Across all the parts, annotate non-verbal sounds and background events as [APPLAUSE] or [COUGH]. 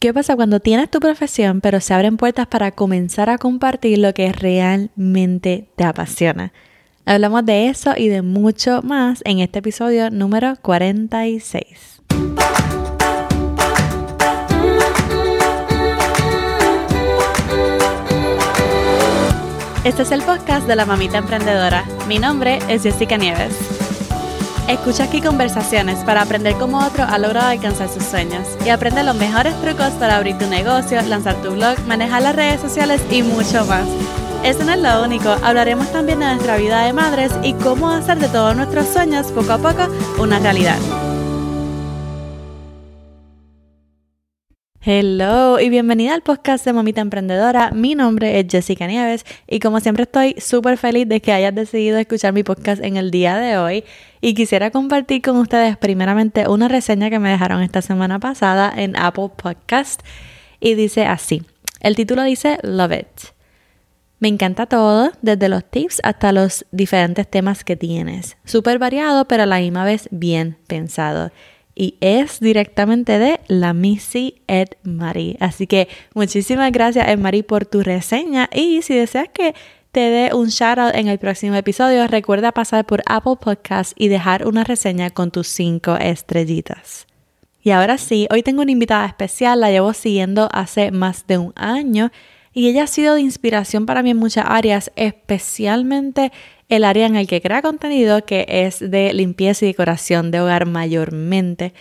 ¿Qué pasa cuando tienes tu profesión pero se abren puertas para comenzar a compartir lo que realmente te apasiona? Hablamos de eso y de mucho más en este episodio número 46. Este es el podcast de la mamita emprendedora. Mi nombre es Jessica Nieves. Escucha aquí conversaciones para aprender cómo otro ha logrado alcanzar sus sueños y aprende los mejores trucos para abrir tu negocio, lanzar tu blog, manejar las redes sociales y mucho más. Eso no es lo único, hablaremos también de nuestra vida de madres y cómo hacer de todos nuestros sueños poco a poco una realidad. Hello y bienvenida al podcast de Mamita Emprendedora. Mi nombre es Jessica Nieves y como siempre estoy súper feliz de que hayas decidido escuchar mi podcast en el día de hoy y quisiera compartir con ustedes primeramente una reseña que me dejaron esta semana pasada en Apple Podcast y dice así. El título dice Love It. Me encanta todo, desde los tips hasta los diferentes temas que tienes. Súper variado, pero a la misma vez bien pensado y es directamente de la Missy Ed Marie. Así que muchísimas gracias Ed Marie por tu reseña y si deseas que te dé un shout out en el próximo episodio, recuerda pasar por Apple Podcast y dejar una reseña con tus cinco estrellitas. Y ahora sí, hoy tengo una invitada especial, la llevo siguiendo hace más de un año y ella ha sido de inspiración para mí en muchas áreas, especialmente el área en el que crea contenido, que es de limpieza y decoración de hogar mayormente.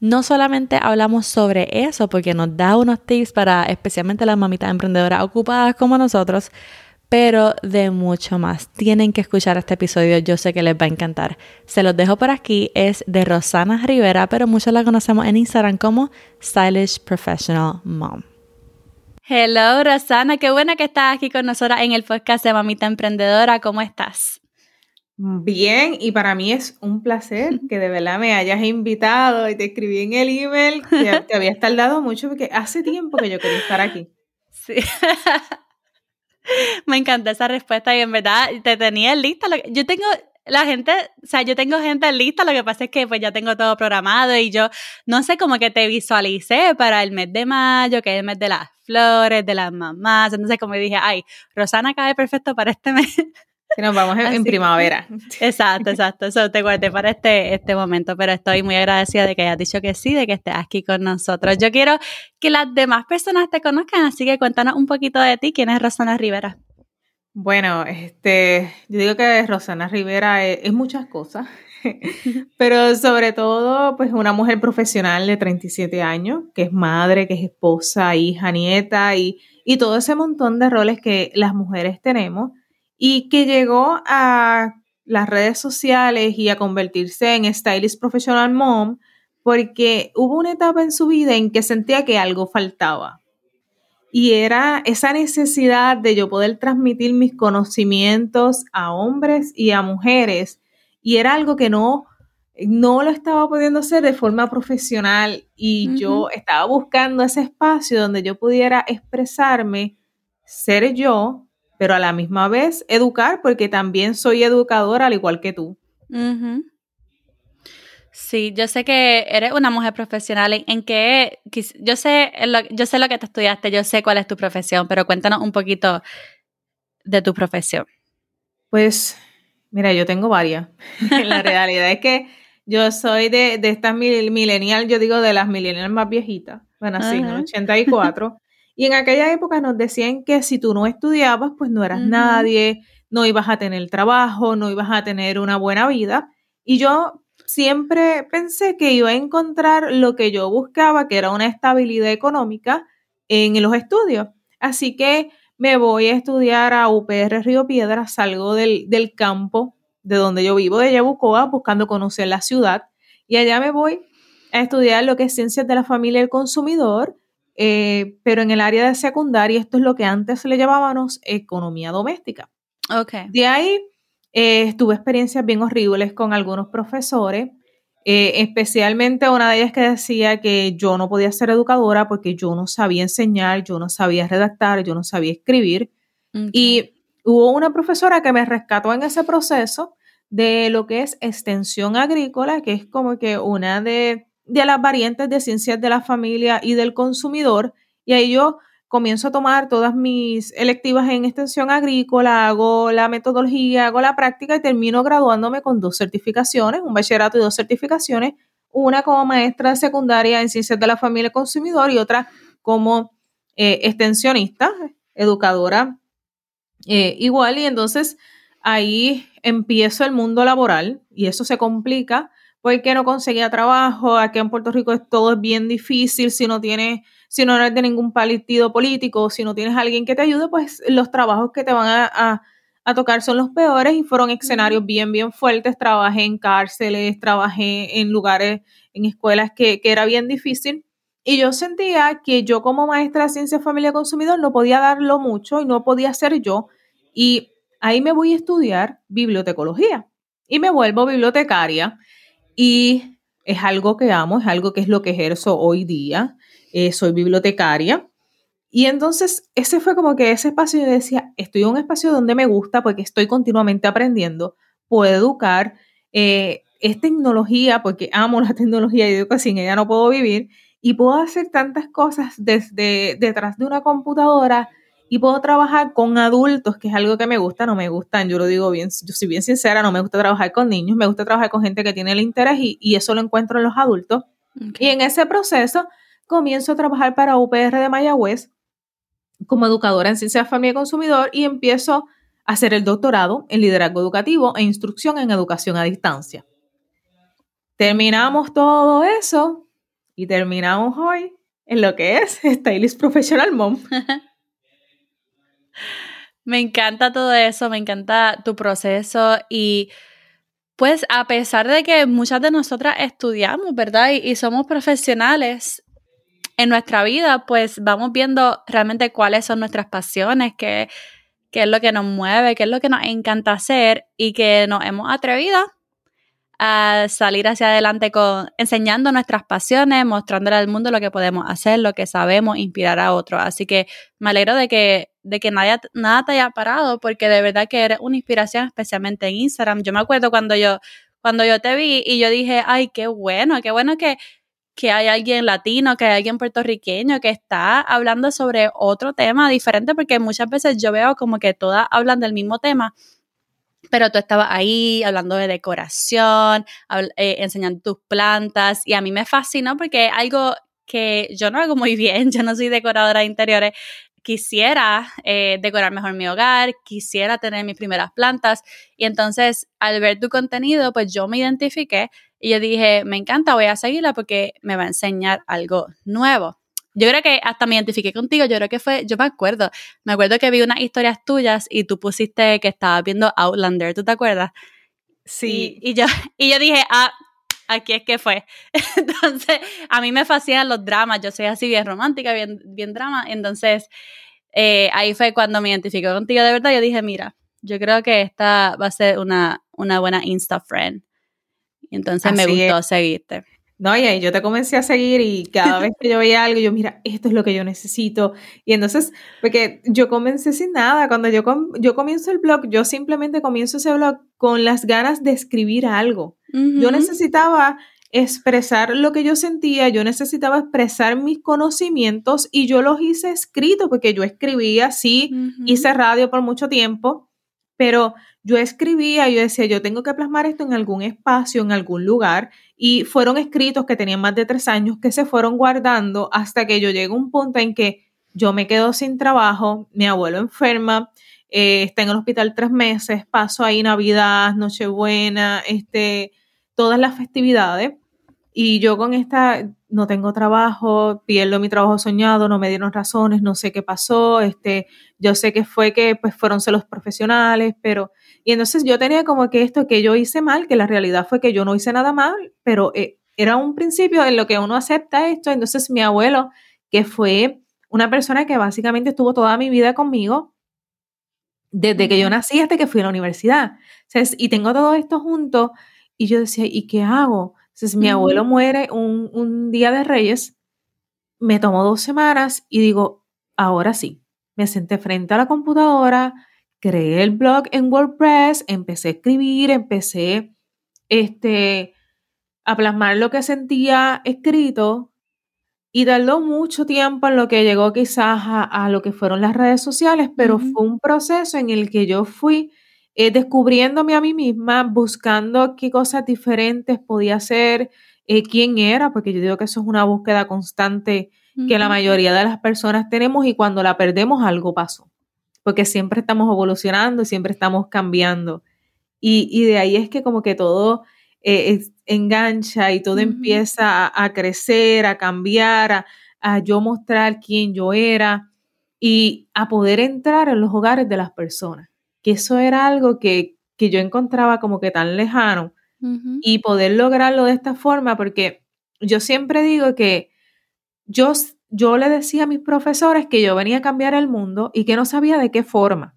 No solamente hablamos sobre eso, porque nos da unos tips para especialmente las mamitas emprendedoras ocupadas como nosotros, pero de mucho más. Tienen que escuchar este episodio, yo sé que les va a encantar. Se los dejo por aquí, es de Rosana Rivera, pero muchos la conocemos en Instagram como Stylish Professional Mom. Hello, Rosana, qué buena que estás aquí con nosotros en el podcast de Mamita Emprendedora. ¿Cómo estás? Bien, y para mí es un placer [LAUGHS] que de verdad me hayas invitado y te escribí en el email que te había tardado mucho porque hace tiempo que yo quería estar aquí. Sí. [LAUGHS] me encanta esa respuesta y en verdad te tenía lista. Yo tengo, la gente, o sea, yo tengo gente lista, lo que pasa es que pues ya tengo todo programado y yo, no sé, como que te visualicé para el mes de mayo, que es el mes de las flores, de las mamás, entonces como dije, ay, Rosana cae perfecto para este [LAUGHS] mes. Que nos vamos en, primavera. Exacto, exacto, eso te guardé para este, este momento, pero estoy muy agradecida de que hayas dicho que sí, de que estés aquí con nosotros. Yo quiero que las demás personas te conozcan, así que cuéntanos un poquito de ti, ¿quién es Rosana Rivera? Bueno, este, yo digo que Rosana Rivera es, muchas cosas, [LAUGHS] pero sobre todo, pues una mujer profesional de 37 años, que es madre, que es esposa, hija, nieta y, y todo ese montón de roles que las mujeres tenemos y que llegó a las redes sociales y a convertirse en Stylist Professional Mom porque hubo una etapa en su vida en que sentía que algo faltaba y era esa necesidad de yo poder transmitir mis conocimientos a hombres y a mujeres y era algo que no no lo estaba pudiendo hacer de forma profesional y yo estaba buscando ese espacio donde yo pudiera expresarme, ser yo, pero a la misma vez educar porque también soy educadora al igual que tú. Sí, yo sé que eres una mujer profesional. ¿En, qué? Yo sé, lo, yo sé lo que te estudiaste, yo sé cuál es tu profesión, pero cuéntanos un poquito de tu profesión. Pues, mira, yo tengo varias. [LAUGHS] La realidad es que yo soy de, de estas millennial, yo digo de las millennials más viejitas. Bueno, sí, en el 84. [LAUGHS] Y en aquella época nos decían que si tú no estudiabas, pues no eras nadie, no ibas a tener trabajo, no ibas a tener una buena vida. Y yo siempre pensé que iba a encontrar lo que yo buscaba, que era una estabilidad económica en los estudios. Así que me voy a estudiar a UPR Río Piedra, salgo del, campo de donde yo vivo, de Yabucoa, buscando conocer la ciudad, y allá me voy a estudiar lo que es ciencias de la familia y el consumidor, eh, pero en el área de secundaria, esto es lo que antes le llamábamos economía doméstica. Okay. De ahí eh, tuve experiencias bien horribles con algunos profesores, eh, especialmente una de ellas que decía que yo no podía ser educadora porque yo no sabía enseñar, yo no sabía redactar, yo no sabía escribir. Y hubo una profesora que me rescató en ese proceso de lo que es extensión agrícola, que es como que una de, de las variantes de ciencias de la familia y del consumidor. Y ahí yo comienzo a tomar todas mis electivas en extensión agrícola, hago la metodología, hago la práctica y termino graduándome con dos certificaciones, un bachillerato y dos certificaciones, una como maestra secundaria en ciencias de la familia y consumidor y otra como eh, extensionista, educadora eh, igual. Y entonces ahí empiezo el mundo laboral y eso se complica porque no conseguía trabajo. Aquí en Puerto Rico todo es bien difícil si no tienes, si no eres de ningún partido político, si no tienes alguien que te ayude, pues los trabajos que te van a, tocar son los peores y fueron escenarios bien, bien fuertes. Trabajé en cárceles, trabajé en lugares, en escuelas que, que era bien difícil. Y yo sentía que yo como maestra de ciencia, familia, consumidor no podía darlo mucho y no podía ser yo. Y ahí me voy a estudiar bibliotecología y me vuelvo bibliotecaria y es algo que amo, es algo que es lo que ejerzo hoy día. Eh, soy bibliotecaria. Y entonces ese fue como que ese espacio yo decía, estoy en un espacio donde me gusta porque estoy continuamente aprendiendo, puedo educar, eh, es tecnología porque amo la [LAUGHS] tecnología y digo sin ella no puedo vivir y puedo hacer tantas cosas desde detrás de una computadora y puedo trabajar con adultos, que es algo que me gusta, no me gustan, yo lo digo bien, yo soy bien sincera, no me gusta trabajar con niños, me gusta trabajar con gente que tiene el interés y, eso lo encuentro en los adultos. Y en ese proceso comienzo a trabajar para UPR de Mayagüez como educadora en ciencia de familia y consumidor y empiezo a hacer el doctorado en liderazgo educativo e instrucción en educación a distancia. Terminamos todo eso y terminamos hoy en lo que es [LAUGHS] Stylist Professional Mom. [LAUGHS] Me encanta todo eso, me encanta tu proceso y pues a pesar de que muchas de nosotras estudiamos, ¿verdad? Y, somos profesionales en nuestra vida, pues vamos viendo realmente cuáles son nuestras pasiones, qué, qué es lo que nos mueve, qué es lo que nos encanta hacer y que nos hemos atrevido a salir hacia adelante con enseñando nuestras pasiones, mostrándole al mundo lo que podemos hacer, lo que sabemos, inspirar a otros. Así que me alegro de que, de que nada, nada te haya parado, porque de verdad que eres una inspiración, especialmente en Instagram. Yo me acuerdo cuando yo, cuando yo te vi y yo dije, ay, qué bueno, qué bueno que, que hay alguien latino, que hay alguien puertorriqueño que está hablando sobre otro tema diferente, porque muchas veces yo veo como que todas hablan del mismo tema pero tú estabas ahí hablando de decoración, eh, enseñando tus plantas y a mí me fascinó porque es algo que yo no hago muy bien, [LAUGHS] yo no soy decoradora de interiores, quisiera eh, decorar mejor mi hogar, quisiera tener mis primeras plantas y entonces al ver tu contenido pues yo me identifiqué y yo dije, me encanta, voy a seguirla porque me va a enseñar algo nuevo. Yo creo que hasta me identifiqué contigo, yo creo que fue, yo me acuerdo, me acuerdo que vi unas historias tuyas y tú pusiste que estabas viendo Outlander, ¿tú te acuerdas? Sí. Y, yo, [LAUGHS] y yo dije, ah, aquí es que fue. [LAUGHS] Entonces, a mí me fascinan los dramas, yo soy así bien romántica, bien, bien drama, entonces eh, ahí fue cuando me identifiqué contigo de verdad, yo dije, mira, yo creo que esta va a ser una, una buena Insta friend. Entonces me gustó seguirte. No, y ahí yo te comencé a seguir y cada vez que yo veía algo, yo, mira, esto es lo que yo necesito. Y entonces, porque yo comencé sin nada, cuando yo, yo comienzo el blog, yo simplemente comienzo ese blog con las ganas de escribir algo. Yo necesitaba expresar lo que yo sentía, yo necesitaba expresar mis conocimientos y yo los hice escrito porque yo escribía, sí, hice radio por mucho tiempo, pero yo escribía, yo decía, yo tengo que plasmar esto en algún espacio, en algún lugar, y fueron escritos que tenían más de tres años que se fueron guardando hasta que yo llegué a un punto en que yo me quedo sin trabajo, mi abuelo enferma, eh, está en el hospital tres meses, paso ahí Navidad, Nochebuena, este, todas las festividades, y yo con esta no tengo trabajo, pierdo mi trabajo soñado, no me dieron razones, no sé qué pasó, este, yo sé que fue que pues fueron celos profesionales, pero y entonces yo tenía como que esto que yo hice mal, que la realidad fue que yo no hice nada mal, pero eh, era un principio en lo que uno acepta esto, entonces mi abuelo, que fue una persona que básicamente estuvo toda mi vida conmigo, desde que yo nací hasta que fui a la universidad, y tengo todo esto junto, y yo decía, ¿y qué hago? Entonces mi abuelo muere un, un día de Reyes, me tomó dos semanas y digo, ahora sí, me senté frente a la computadora, creé el blog en WordPress, empecé a escribir, empecé este, a plasmar lo que sentía escrito y tardó mucho tiempo en lo que llegó quizás a, lo que fueron las redes sociales, pero fue un proceso en el que yo fui eh, descubriéndome a mí misma, buscando qué cosas diferentes podía hacer, eh, quién era, porque yo digo que eso es una búsqueda constante que la mayoría de las personas tenemos y cuando la perdemos algo pasó, porque siempre estamos evolucionando, siempre estamos cambiando. Y, de ahí es que como que todo eh, engancha y todo empieza a, crecer, a cambiar, a, yo mostrar quién yo era y a poder entrar en los hogares de las personas que eso era algo que, yo encontraba como que tan lejano y poder lograrlo de esta forma, porque yo siempre digo que yo, yo le decía a mis profesores que yo venía a cambiar el mundo y que no sabía de qué forma,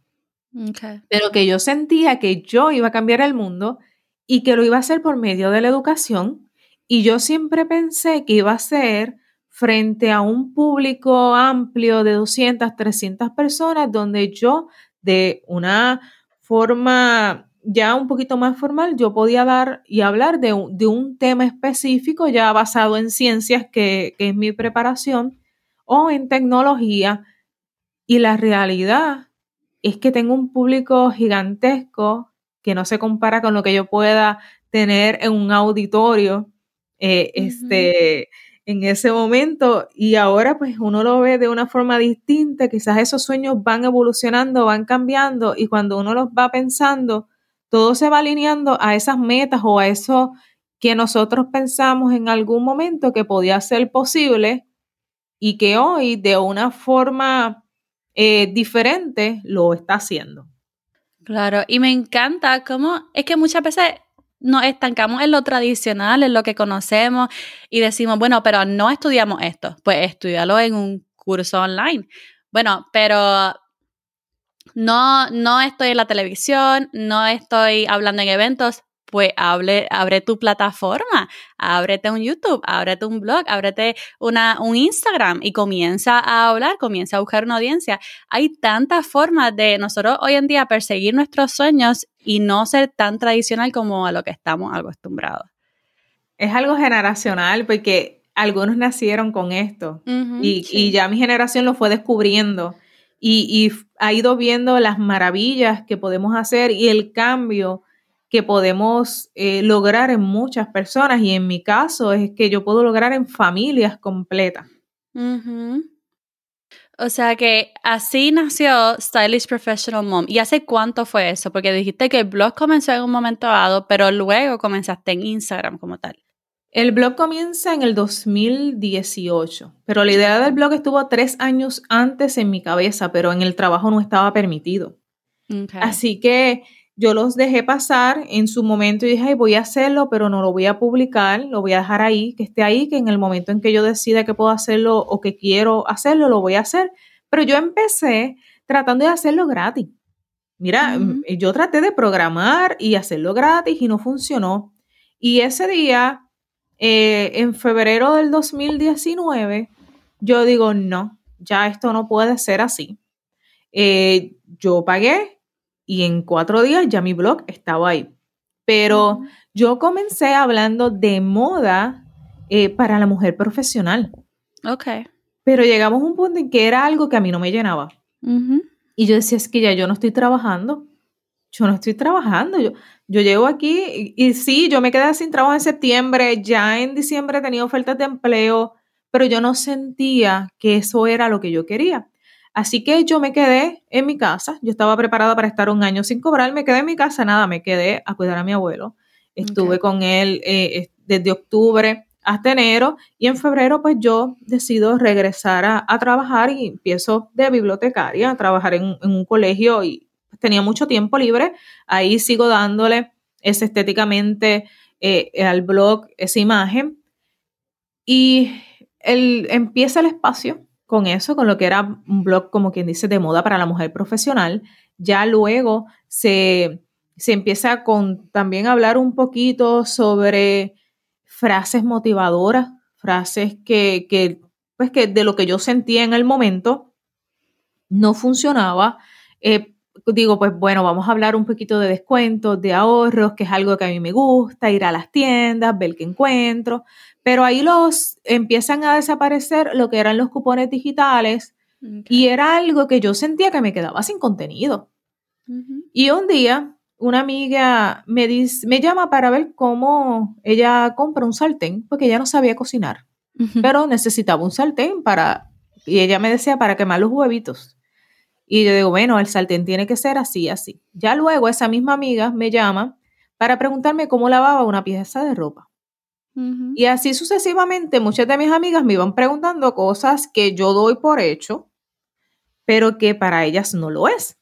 pero que yo sentía que yo iba a cambiar el mundo y que lo iba a hacer por medio de la educación y yo siempre pensé que iba a ser frente a un público amplio de 200, 300 personas donde yo de una forma ya un poquito más formal, yo podía dar y hablar de un, tema específico ya basado en ciencias, que, que es mi preparación, o en tecnología. Y la realidad es que tengo un público gigantesco que no se compara con lo que yo pueda tener en un auditorio. Eh, este, en ese momento y ahora pues uno lo ve de una forma distinta, quizás esos sueños van evolucionando, van cambiando y cuando uno los va pensando, todo se va alineando a esas metas o a eso que nosotros pensamos en algún momento que podía ser posible y que hoy de una forma eh, diferente lo está haciendo. Claro, y me encanta cómo es que muchas veces nos estancamos en lo tradicional, en lo que conocemos y decimos, bueno, pero no estudiamos esto, pues estudialo en un curso online. Bueno, pero no, no estoy en la televisión, no estoy hablando en eventos, pues hable, abre tu plataforma, ábrete un YouTube, ábrete un blog, ábrete una, un Instagram y comienza a hablar, comienza a buscar una audiencia. Hay tantas formas de nosotros hoy en día perseguir nuestros sueños y no ser tan tradicional como a lo que estamos acostumbrados. Es algo generacional porque algunos nacieron con esto y, ya mi generación lo fue descubriendo y, y ha ido viendo las maravillas que podemos hacer y el cambio que podemos eh, lograr en muchas personas y en mi caso es que yo puedo lograr en familias completas. O sea que así nació Stylish Professional Mom. ¿Y hace cuánto fue eso? Porque dijiste que el blog comenzó en un momento dado, pero luego comenzaste en Instagram como tal. El blog comienza en el 2018, pero la idea del blog estuvo tres años antes en mi cabeza, pero en el trabajo no estaba permitido. Así que yo los dejé pasar en su momento y dije, voy a hacerlo, pero no lo voy a publicar, lo voy a dejar ahí, que esté ahí, que en el momento en que yo decida que puedo hacerlo o que quiero hacerlo, lo voy a hacer. Pero yo empecé tratando de hacerlo gratis. Mira, yo traté de programar y hacerlo gratis y no funcionó. Y ese día, eh, en febrero del 2019, yo digo, no, ya esto no puede ser así. Eh, yo pagué y en cuatro días ya mi blog estaba ahí. Pero yo comencé hablando de moda eh, para la mujer profesional. Ok. Pero llegamos a un punto en que era algo que a mí no me llenaba. Y yo decía, es que ya yo no estoy trabajando. Yo no estoy trabajando. Yo, yo llego aquí y, y, sí, yo me quedé sin trabajo en septiembre. Ya en diciembre tenía ofertas de empleo, pero yo no sentía que eso era lo que yo quería. Así que yo me quedé en mi casa, yo estaba preparada para estar un año sin cobrar, me quedé en mi casa, nada, me quedé a cuidar a mi abuelo. Estuve con él eh, desde octubre hasta enero. Y en febrero pues yo decido regresar a, trabajar y empiezo de bibliotecaria a trabajar en, un colegio y tenía mucho tiempo libre, ahí sigo dándole ese estéticamente eh, al blog esa imagen. Y el, empieza el espacio con eso, con lo que era un blog, como quien dice, de moda para la mujer profesional. Ya luego se, empieza con también hablar un poquito sobre frases motivadoras, frases que, que, pues que de lo que yo sentía en el momento no funcionaba. Eh, digo, pues bueno, vamos a hablar un poquito de descuentos, de ahorros, que es algo que a mí me gusta, ir a las tiendas, ver qué encuentro, pero ahí los empiezan a desaparecer lo que eran los cupones digitales y era algo que yo sentía que me quedaba sin contenido. Y un día una amiga me, dice, me llama para ver cómo ella compra un sartén, porque ella no sabía cocinar, pero necesitaba un sartén para, y ella me decía, para quemar los huevitos. Y yo digo, bueno, el sartén tiene que ser así, así. Ya luego esa misma amiga me llama para preguntarme cómo lavaba una pieza de ropa. Y así sucesivamente, muchas de mis amigas me iban preguntando cosas que yo doy por hecho, pero que para ellas no lo es.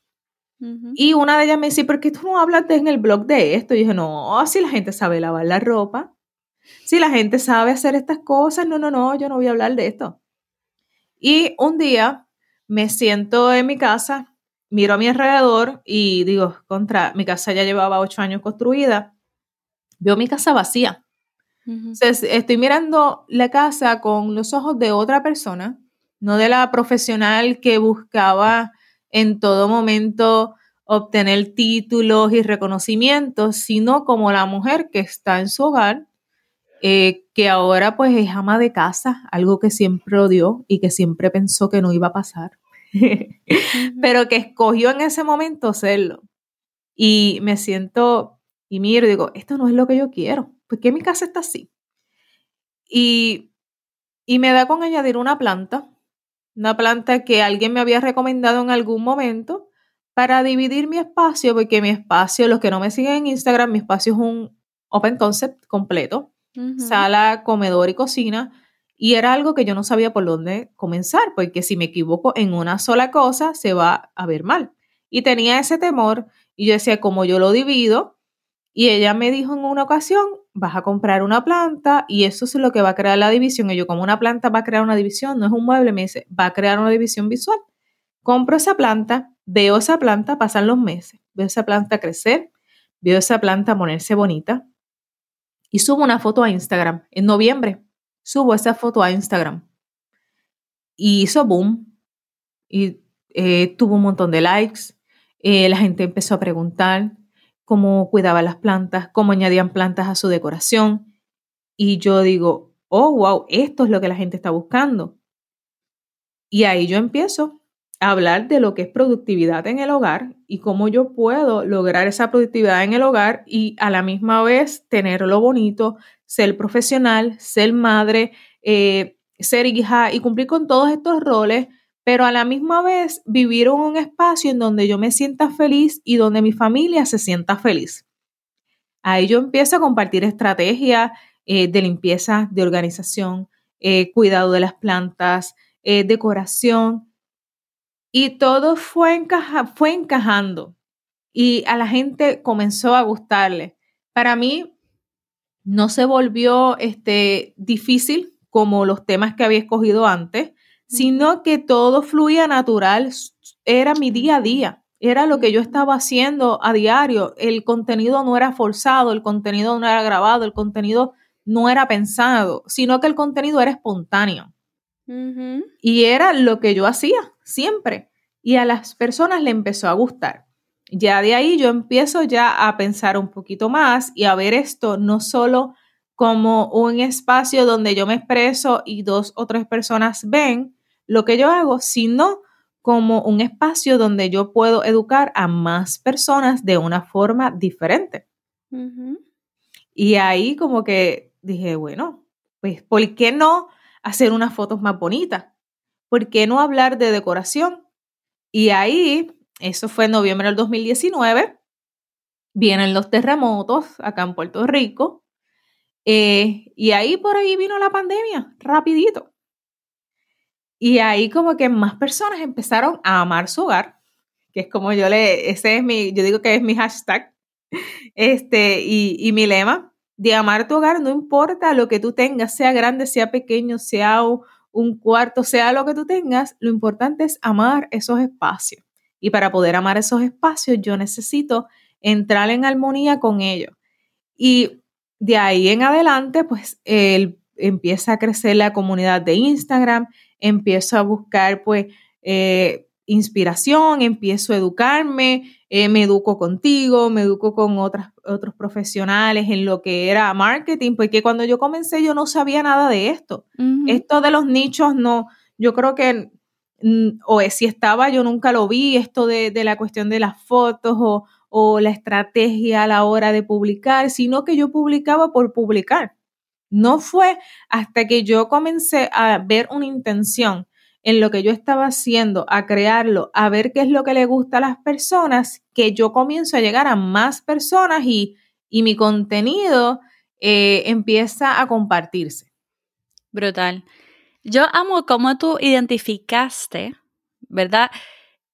Y una de ellas me dice, ¿por qué tú no hablas en el blog de esto? Y yo dije, no, si la gente sabe lavar la ropa, si la gente sabe hacer estas cosas, no, no, no, yo no voy a hablar de esto. Y un día me siento en mi casa, miro a mi alrededor y digo, contra, mi casa ya llevaba ocho años construida, veo mi casa vacía. Entonces, estoy mirando la casa con los ojos de otra persona, no de la profesional que buscaba en todo momento obtener títulos y reconocimientos, sino como la mujer que está en su hogar, eh, que ahora pues es ama de casa, algo que siempre odió y que siempre pensó que no iba a pasar, [LAUGHS] pero que escogió en ese momento serlo. Y me siento y miro digo, esto no es lo que yo quiero, ¿por qué mi casa está así? Y, y me da con añadir una planta una planta que alguien me había recomendado en algún momento para dividir mi espacio, porque mi espacio, los que no me siguen en Instagram, mi espacio es un open concept completo, sala, comedor y cocina, y era algo que yo no sabía por dónde comenzar, porque si me equivoco en una sola cosa, se va a ver mal. Y tenía ese temor, y yo decía, como yo lo divido, y ella me dijo en una ocasión, vas a comprar una planta y eso es lo que va a crear la división. Y yo, como una planta va a crear una división, no es un mueble, me dice, va a crear una división visual. Compro esa planta, veo esa planta, pasan los meses, veo esa planta crecer, veo esa planta ponerse bonita y subo una foto a Instagram. En noviembre subo esa foto a Instagram y hizo boom y eh, tuvo un montón de likes. Eh, la gente empezó a preguntar, cómo cuidaba las plantas, cómo añadían plantas a su decoración. Y yo digo, oh, wow, esto es lo que la gente está buscando. Y ahí yo empiezo a hablar de lo que es productividad en el hogar y cómo yo puedo lograr esa productividad en el hogar y a la misma vez tenerlo bonito, ser profesional, ser madre, eh, ser hija y cumplir con todos estos roles pero a la misma vez vivir en un espacio en donde yo me sienta feliz y donde mi familia se sienta feliz. Ahí yo empiezo a compartir estrategias eh, de limpieza, de organización, eh, cuidado de las plantas, eh, decoración. Y todo fue, fue encajando y a la gente comenzó a gustarle. Para mí no se volvió este, difícil como los temas que había escogido antes sino que todo fluía natural, era mi día a día, era lo que yo estaba haciendo a diario, el contenido no era forzado, el contenido no era grabado, el contenido no era pensado, sino que el contenido era espontáneo. Y era lo que yo hacía siempre. Y a las personas le empezó a gustar. Ya de ahí yo empiezo ya a pensar un poquito más y a ver esto no solo como un espacio donde yo me expreso y dos o tres personas ven, lo que yo hago, sino como un espacio donde yo puedo educar a más personas de una forma diferente. Y ahí como que dije, bueno, pues ¿por qué no hacer unas fotos más bonitas? ¿Por qué no hablar de decoración? Y ahí, eso fue en noviembre del 2019, vienen los terremotos acá en Puerto Rico. Eh, y ahí por ahí vino la pandemia, rapidito. Y ahí como que más personas empezaron a amar su hogar, que es como yo le, ese es mi, yo digo que es mi hashtag, [LAUGHS] este, y, y mi lema, de amar tu hogar, no importa lo que tú tengas, sea grande, sea pequeño, sea un cuarto, sea lo que tú tengas, lo importante es amar esos espacios. Y para poder amar esos espacios, yo necesito entrar en armonía con ellos. Y de ahí en adelante, pues él empieza a crecer la comunidad de Instagram, empiezo a buscar pues eh, inspiración, empiezo a educarme, eh, me educo contigo, me educo con otras, otros profesionales en lo que era marketing, porque cuando yo comencé yo no sabía nada de esto. Esto de los nichos no, yo creo que, mm, o si estaba, yo nunca lo vi, esto de, de la cuestión de las fotos o, o la estrategia a la hora de publicar, sino que yo publicaba por publicar. No fue hasta que yo comencé a ver una intención en lo que yo estaba haciendo, a crearlo, a ver qué es lo que le gusta a las personas, que yo comienzo a llegar a más personas y, mi contenido eh, empieza a compartirse. Brutal. Yo amo cómo tú identificaste, ¿verdad?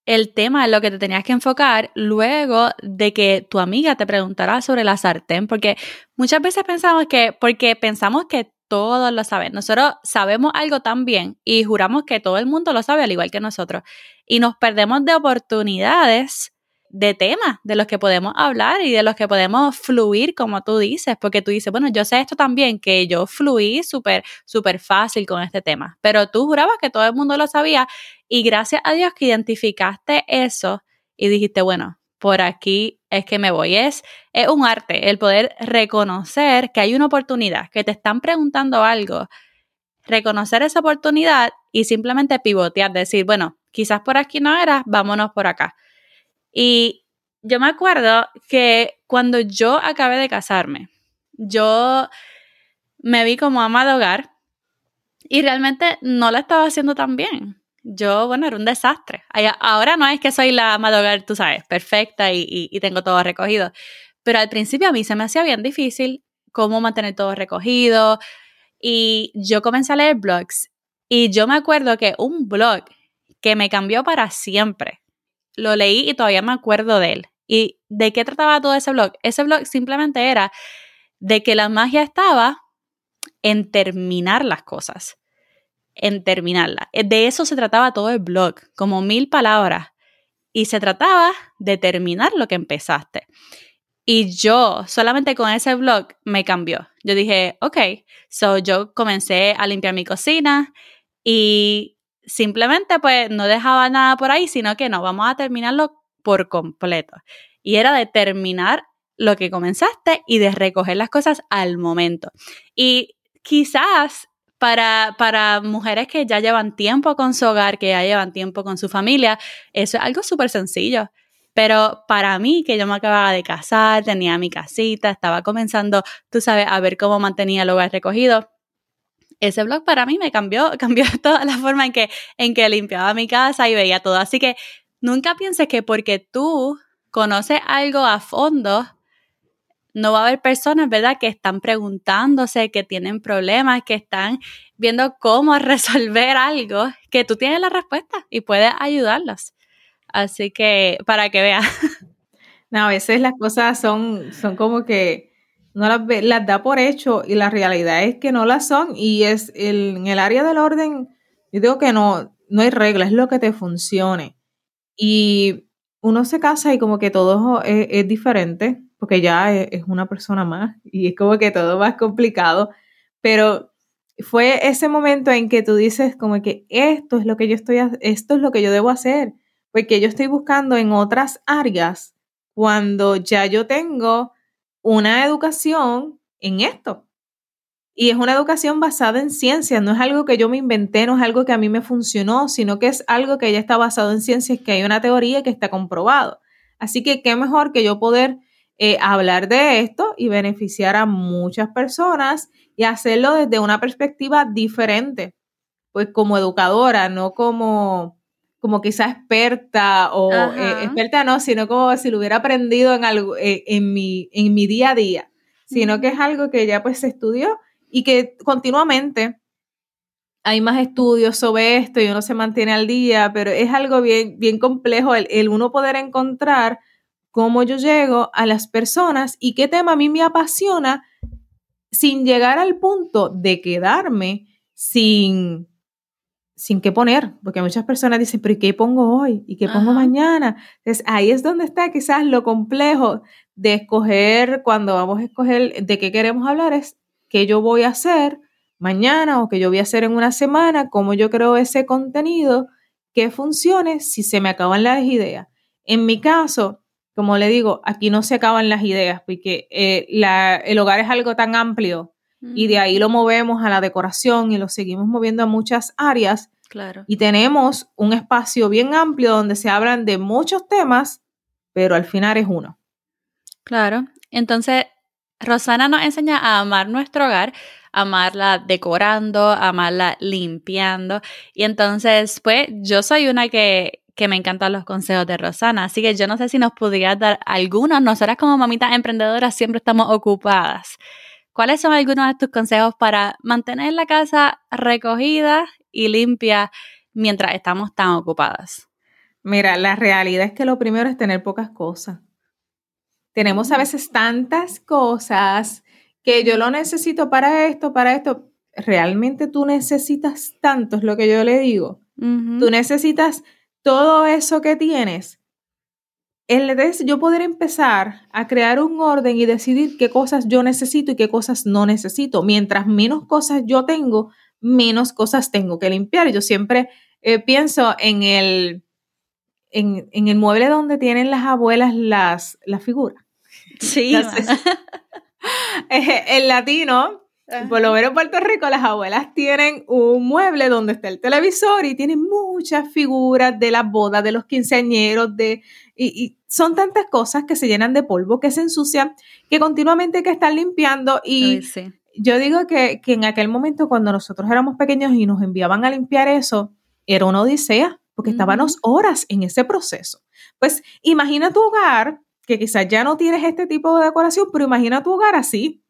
El tema en lo que te tenías que enfocar luego de que tu amiga te preguntara sobre la sartén, porque muchas veces pensamos que, porque pensamos que todos lo saben. Nosotros sabemos algo tan bien y juramos que todo el mundo lo sabe al igual que nosotros. Y nos perdemos de oportunidades de temas de los que podemos hablar y de los que podemos fluir, como tú dices, porque tú dices, bueno, yo sé esto también, que yo fluí súper, súper fácil con este tema, pero tú jurabas que todo el mundo lo sabía y gracias a Dios que identificaste eso y dijiste, bueno, por aquí es que me voy. Es, es un arte el poder reconocer que hay una oportunidad, que te están preguntando algo, reconocer esa oportunidad y simplemente pivotear, decir, bueno, quizás por aquí no era, vámonos por acá. Y yo me acuerdo que cuando yo acabé de casarme, yo me vi como ama de hogar y realmente no la estaba haciendo tan bien yo, bueno, era un desastre. Ahora no es que soy la ama hogar, tú sabes, perfecta y, tengo todo recogido. Pero al principio a mí se me hacía bien difícil cómo mantener todo recogido. Y yo comencé a leer blogs. Y yo me acuerdo que un blog que me cambió para siempre, lo leí y todavía me acuerdo de él. ¿Y de qué trataba todo ese blog? Ese blog simplemente era de que la magia estaba en terminar las cosas en terminarla. Eh, de eso se trataba todo el blog, como mil palabras. Y se trataba de terminar lo que empezaste. Y yo, solamente con ese blog, me cambió. Yo dije, ok, so yo comencé a limpiar mi cocina y simplemente pues no dejaba nada por ahí, sino que no, vamos a terminarlo por completo. Y era de terminar lo que comenzaste y de recoger las cosas al momento. Y quizás para, para mujeres que ya llevan tiempo con su hogar, que ya llevan tiempo con su familia, eso es algo súper sencillo. Pero para mí, que yo me acababa de casar, tenía mi casita, estaba comenzando, tú sabes, a ver cómo mantenía el hogar recogido, ese blog para mí me cambió, [LAUGHS] cambió toda la forma en que, en que limpiaba mi casa y veía todo. Así que nunca pienses que porque tú conoces algo a fondo, no va a haber personas, ¿verdad?, que están preguntándose, que tienen problemas, que están viendo cómo [LAUGHS] resolver algo, que tú tienes la respuesta y puedes ayudarlos. Así que para que veas. [LAUGHS] No, a veces las cosas son, son como que no las, las da por hecho y la realidad es que no las son y es en el área del orden, yo digo que no, no hay regla, es lo que te funcione. Y uno se casa y como que todo es diferente porque ya e, es una persona más y es como que todo más complicado, pero fue ese momento en que tú dices como que esto es lo que yo estoy, esto es lo que yo debo hacer, porque yo estoy buscando en otras áreas cuando ya yo tengo una educación en esto. Y es una educación basada en ciencia, no es algo que yo me inventé, no es algo que a mí me funcionó, sino que es algo que ya está basado en ciencia, es que hay una teoría que está comprobado. Así que qué mejor que yo poder eh, hablar de esto y beneficiar a muchas personas y hacerlo desde una perspectiva diferente, pues como educadora, no como, como quizá experta o eh, experta no, sino como si lo hubiera aprendido en, algo, eh, en, mi, en mi día a día, sino que es algo que ya pues se estudió y que continuamente hay más estudios sobre esto y uno se mantiene al día, pero es algo bien, bien complejo el, el uno poder encontrar cómo yo llego a las personas y qué tema a mí me apasiona sin llegar al punto de quedarme sin, sin qué poner, porque muchas personas dicen, pero ¿y qué pongo hoy? ¿Y qué pongo mañana? Entonces ahí es donde está quizás lo complejo de escoger, cuando vamos a escoger de qué queremos hablar, es qué yo voy a hacer mañana o qué yo voy a hacer en una semana, cómo yo creo ese contenido que funcione si se me acaban las ideas. En mi caso, como le digo, aquí no se acaban las ideas porque eh, el hogar es algo tan amplio y de ahí lo movemos a la decoración y lo seguimos moviendo a muchas áreas. Claro. Y tenemos un espacio bien amplio donde se hablan de muchos temas, pero al final es uno. Claro. Entonces, Rosana nos enseña a amar nuestro hogar, amarla decorando, amarla limpiando. Y entonces, pues, yo soy una que, que me encantan los consejos de Rosana. Así que yo no sé si nos podrías dar algunos. Nosotras como mamitas emprendedoras siempre estamos ocupadas. ¿Cuáles son algunos de tus consejos para mantener la casa recogida y limpia mientras estamos tan ocupadas? Mira, la realidad es que lo primero es tener pocas cosas. Tenemos a veces tantas cosas que yo lo necesito para esto, para esto. Realmente tú necesitas tanto, es lo que yo le digo. Tú necesitas todo eso que tienes. El yo poder empezar a crear un orden y decidir qué cosas yo necesito y qué cosas no necesito. Mientras menos cosas yo tengo, menos cosas tengo que limpiar. Yo siempre eh, pienso en el, en, el mueble donde tienen las abuelas las, las figuras. Sí. [LAUGHS] Eh, el latino, por lo menos en Puerto Rico, las abuelas tienen un mueble donde está el televisor y tienen muchas figuras de las bodas, de los quinceañeros, de, y, son tantas cosas que se llenan de polvo, que se ensucian, que continuamente hay que estar limpiando. Y yo digo que, que en aquel momento, cuando nosotros éramos pequeños y nos enviaban a limpiar eso, era una odisea, porque estábamos horas en ese proceso. Pues imagina tu hogar que quizás ya no tienes este tipo de decoración, pero imagina tu hogar así.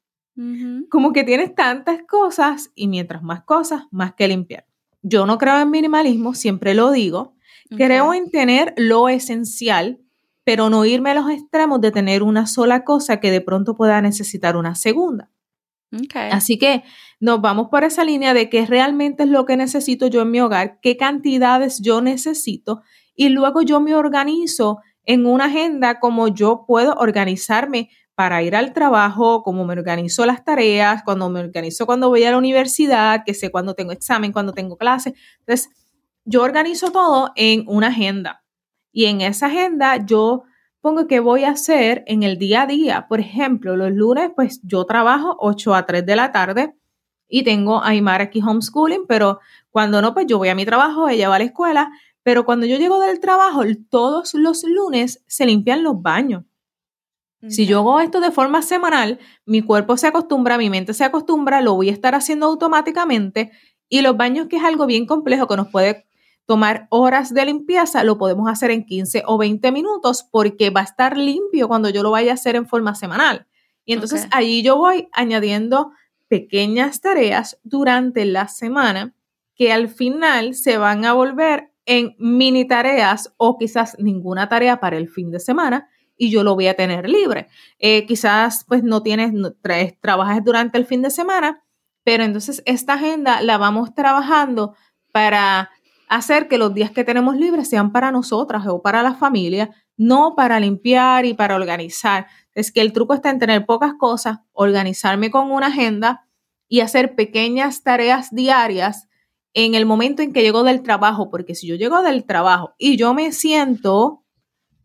Como que tienes tantas cosas y mientras más cosas, más que limpiar. Yo no creo en minimalismo, siempre lo digo. Creo en tener lo esencial, pero no irme a los extremos de tener una sola cosa que de pronto pueda necesitar una segunda. Así que nos vamos por esa línea de qué realmente es lo que necesito yo en mi hogar, qué cantidades yo necesito y luego yo me organizo en una agenda como yo puedo organizarme para ir al trabajo, cómo me organizo las tareas, cuando me organizo cuando voy a la universidad, que sé cuándo tengo examen, cuando tengo clase. Entonces, yo organizo todo en una agenda y en esa agenda yo pongo qué voy a hacer en el día a día. Por ejemplo, los lunes, pues yo trabajo 8 a 3 de la tarde y tengo a Aymar aquí homeschooling, pero cuando no, pues yo voy a mi trabajo, ella va a la escuela, pero cuando yo llego del trabajo, todos los lunes se limpian los baños. Si yo hago esto de forma semanal, mi cuerpo se acostumbra, mi mente se acostumbra, lo voy a estar haciendo automáticamente y los baños, que es algo bien complejo que nos puede tomar horas de limpieza, lo podemos hacer en 15 o 20 minutos porque va a estar limpio cuando yo lo vaya a hacer en forma semanal. Y entonces allí yo voy añadiendo pequeñas tareas durante la semana que al final se van a volver en mini tareas o quizás ninguna tarea para el fin de semana y yo lo voy a tener libre. Eh, quizás pues no tienes, no, trabajas durante el fin de semana, pero entonces esta agenda la vamos trabajando para hacer que los días que tenemos libres sean para nosotras o para la familia, no para limpiar y para organizar. Es que el truco está en tener pocas cosas, organizarme con una agenda y hacer pequeñas tareas diarias en el momento en que llego del trabajo, porque si yo llego del trabajo y yo me siento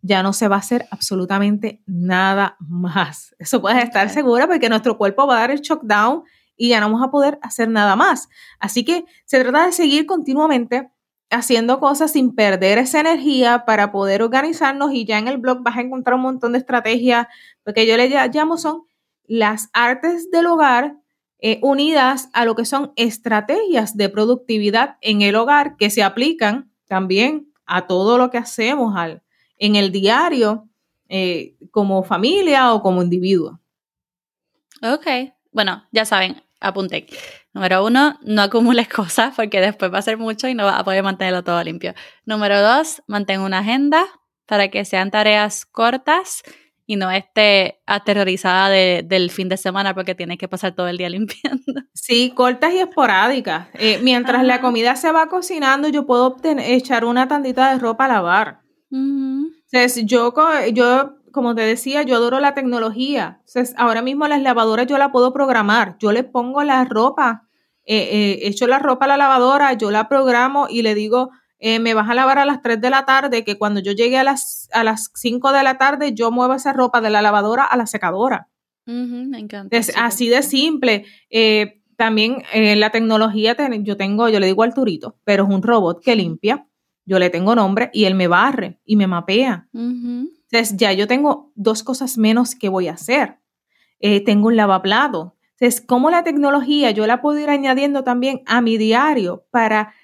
ya no se va a hacer absolutamente nada más. Eso puedes estar segura porque nuestro cuerpo va a dar el shock down y ya no vamos a poder hacer nada más. Así que se trata de seguir continuamente haciendo cosas sin perder esa energía para poder organizarnos y ya en el blog vas a encontrar un montón de estrategias, porque yo le llamo son las artes del hogar eh, unidas a lo que son estrategias de productividad en el hogar que se aplican también a todo lo que hacemos al, en el diario eh, como familia o como individuo. Ok, bueno, ya saben, apunten. Número uno, no acumules [LAUGHS] cosas porque después va a ser mucho y no vas a poder mantenerlo todo limpio. Número dos, mantén una agenda para que sean tareas cortas y no esté aterrorizada del fin de semana porque tienes que pasar todo el día [LAUGHS] limpiando. Sí, cortas y esporádicas. Eh, mientras la comida se va cocinando, yo puedo echar una tandita de ropa a lavar. Entonces, yo, yo, como te decía, yo adoro la tecnología. Entonces, ahora mismo las lavadoras yo la puedo programar. Yo le pongo la ropa, eh, eh, echo la ropa a la lavadora, yo la programo y le digo, eh, me vas a lavar a las 3 de la tarde, que cuando yo llegue a las, a las 5 de la tarde, yo muevo esa ropa de la lavadora a la secadora. me encanta. Es así de simple. Eh, también eh, la tecnología, yo tengo, yo le digo Arturito, pero es un robot que limpia. Yo le tengo nombre y él me barre y me mapea. Entonces, ya yo tengo dos cosas menos que voy a hacer. tengo un lavaplato. Entonces, ¿cómo la tecnología yo la puedo ir añadiendo también a mi diario para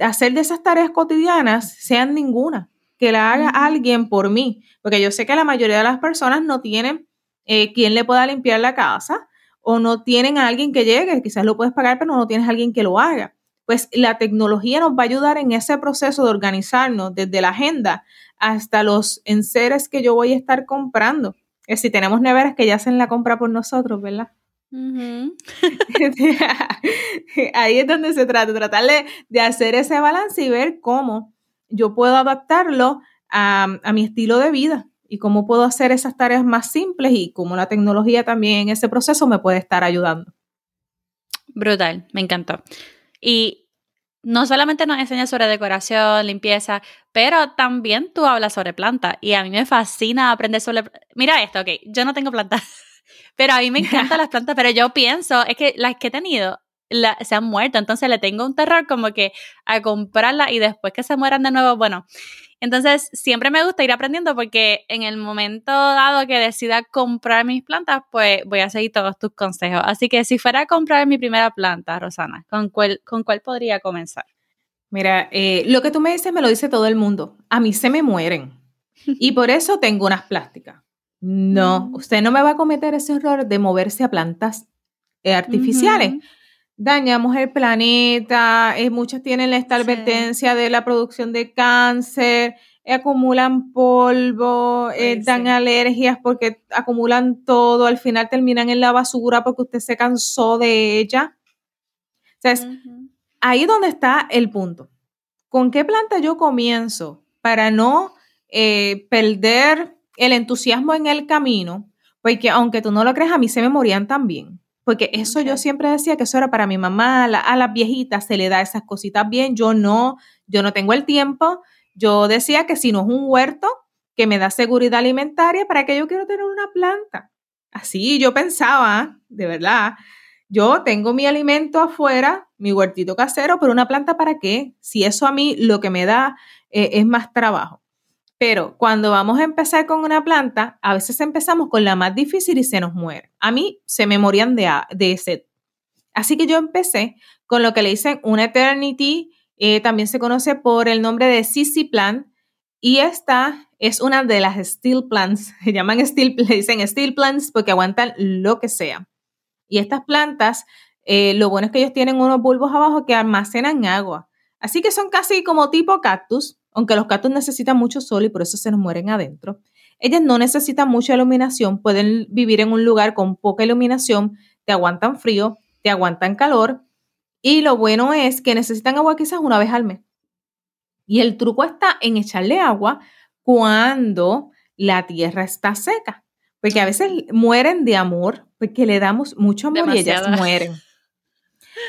hacer de esas tareas cotidianas sean ninguna, que la haga alguien por mí, porque yo sé que la mayoría de las personas no tienen eh, quien le pueda limpiar la casa o no tienen a alguien que llegue, quizás lo puedes pagar, pero no tienes a alguien que lo haga. Pues la tecnología nos va a ayudar en ese proceso de organizarnos desde la agenda hasta los enseres que yo voy a estar comprando. Es si tenemos neveras que ya hacen la compra por nosotros, ¿verdad? [LAUGHS] Ahí es donde se trata, tratar de, hacer ese balance y ver cómo yo puedo adaptarlo a, mi estilo de vida y cómo puedo hacer esas tareas más simples y cómo la tecnología también en ese proceso me puede estar ayudando. Brutal, me encantó. Y no solamente nos enseña sobre decoración, limpieza, pero también tú hablas sobre plantas y a mí me fascina aprender sobre... Mira esto, ok, yo no tengo plantas. [LAUGHS] Pero a mí me encantan las [LAUGHS] plantas, pero yo pienso, es que las que he tenido se han muerto, entonces le tengo un terror como que a comprarlas y después que se mueran de nuevo, bueno. Entonces siempre me gusta ir aprendiendo porque en el momento dado que decida comprar mis plantas, pues voy a seguir todos tus consejos. Así que si fuera a comprar mi primera planta, Rosana, ¿con cuál, con cuál podría comenzar? Mira, eh, lo que tú me dices me lo dice todo el mundo. A mí se me mueren. Y por eso tengo unas plásticas. No, mm. usted no me va a cometer ese error de moverse a plantas eh, artificiales. Dañamos el planeta, eh, muchas tienen esta advertencia de la producción de cáncer, acumulan polvo, eh, dan alergias porque acumulan todo, al final terminan en la basura porque usted se cansó de ella. Entonces, ahí donde está el punto. ¿Con qué planta yo comienzo para no perder el entusiasmo en el camino, porque aunque tú no lo creas, a mí se me morían también. Porque eso yo siempre decía que eso era para mi mamá, a, las viejitas se le da esas cositas bien, yo no, yo no tengo el tiempo. Yo decía que si no es un huerto que me da seguridad alimentaria, ¿para qué yo quiero tener una planta? Así yo pensaba, de verdad. Yo tengo mi alimento afuera, mi huertito casero, pero una planta para qué? Si eso a mí lo que me da eh, es más trabajo. Pero cuando vamos a empezar con una planta, a veces empezamos con la más difícil y se nos muere. A mí se me morían de, de sed. Así que yo empecé con lo que le dicen una Eternity, eh, también se conoce por el nombre de CC Plant, y esta es una de las steel plants, [LAUGHS] se llaman steel, le dicen steel plants porque aguantan lo que sea. Y estas plantas, eh, lo bueno es que ellos tienen unos bulbos abajo que almacenan agua. Así que son casi como tipo cactus, aunque los cactus necesitan mucho sol y por eso se nos mueren adentro. Ellas no necesitan mucha iluminación, pueden vivir en un lugar con poca iluminación, te aguantan frío, te aguantan calor y lo bueno es que necesitan agua quizás una vez al mes. Y el truco está en echarle agua cuando la tierra está seca, porque a veces mueren de amor, porque le damos mucho amor y ellas mueren.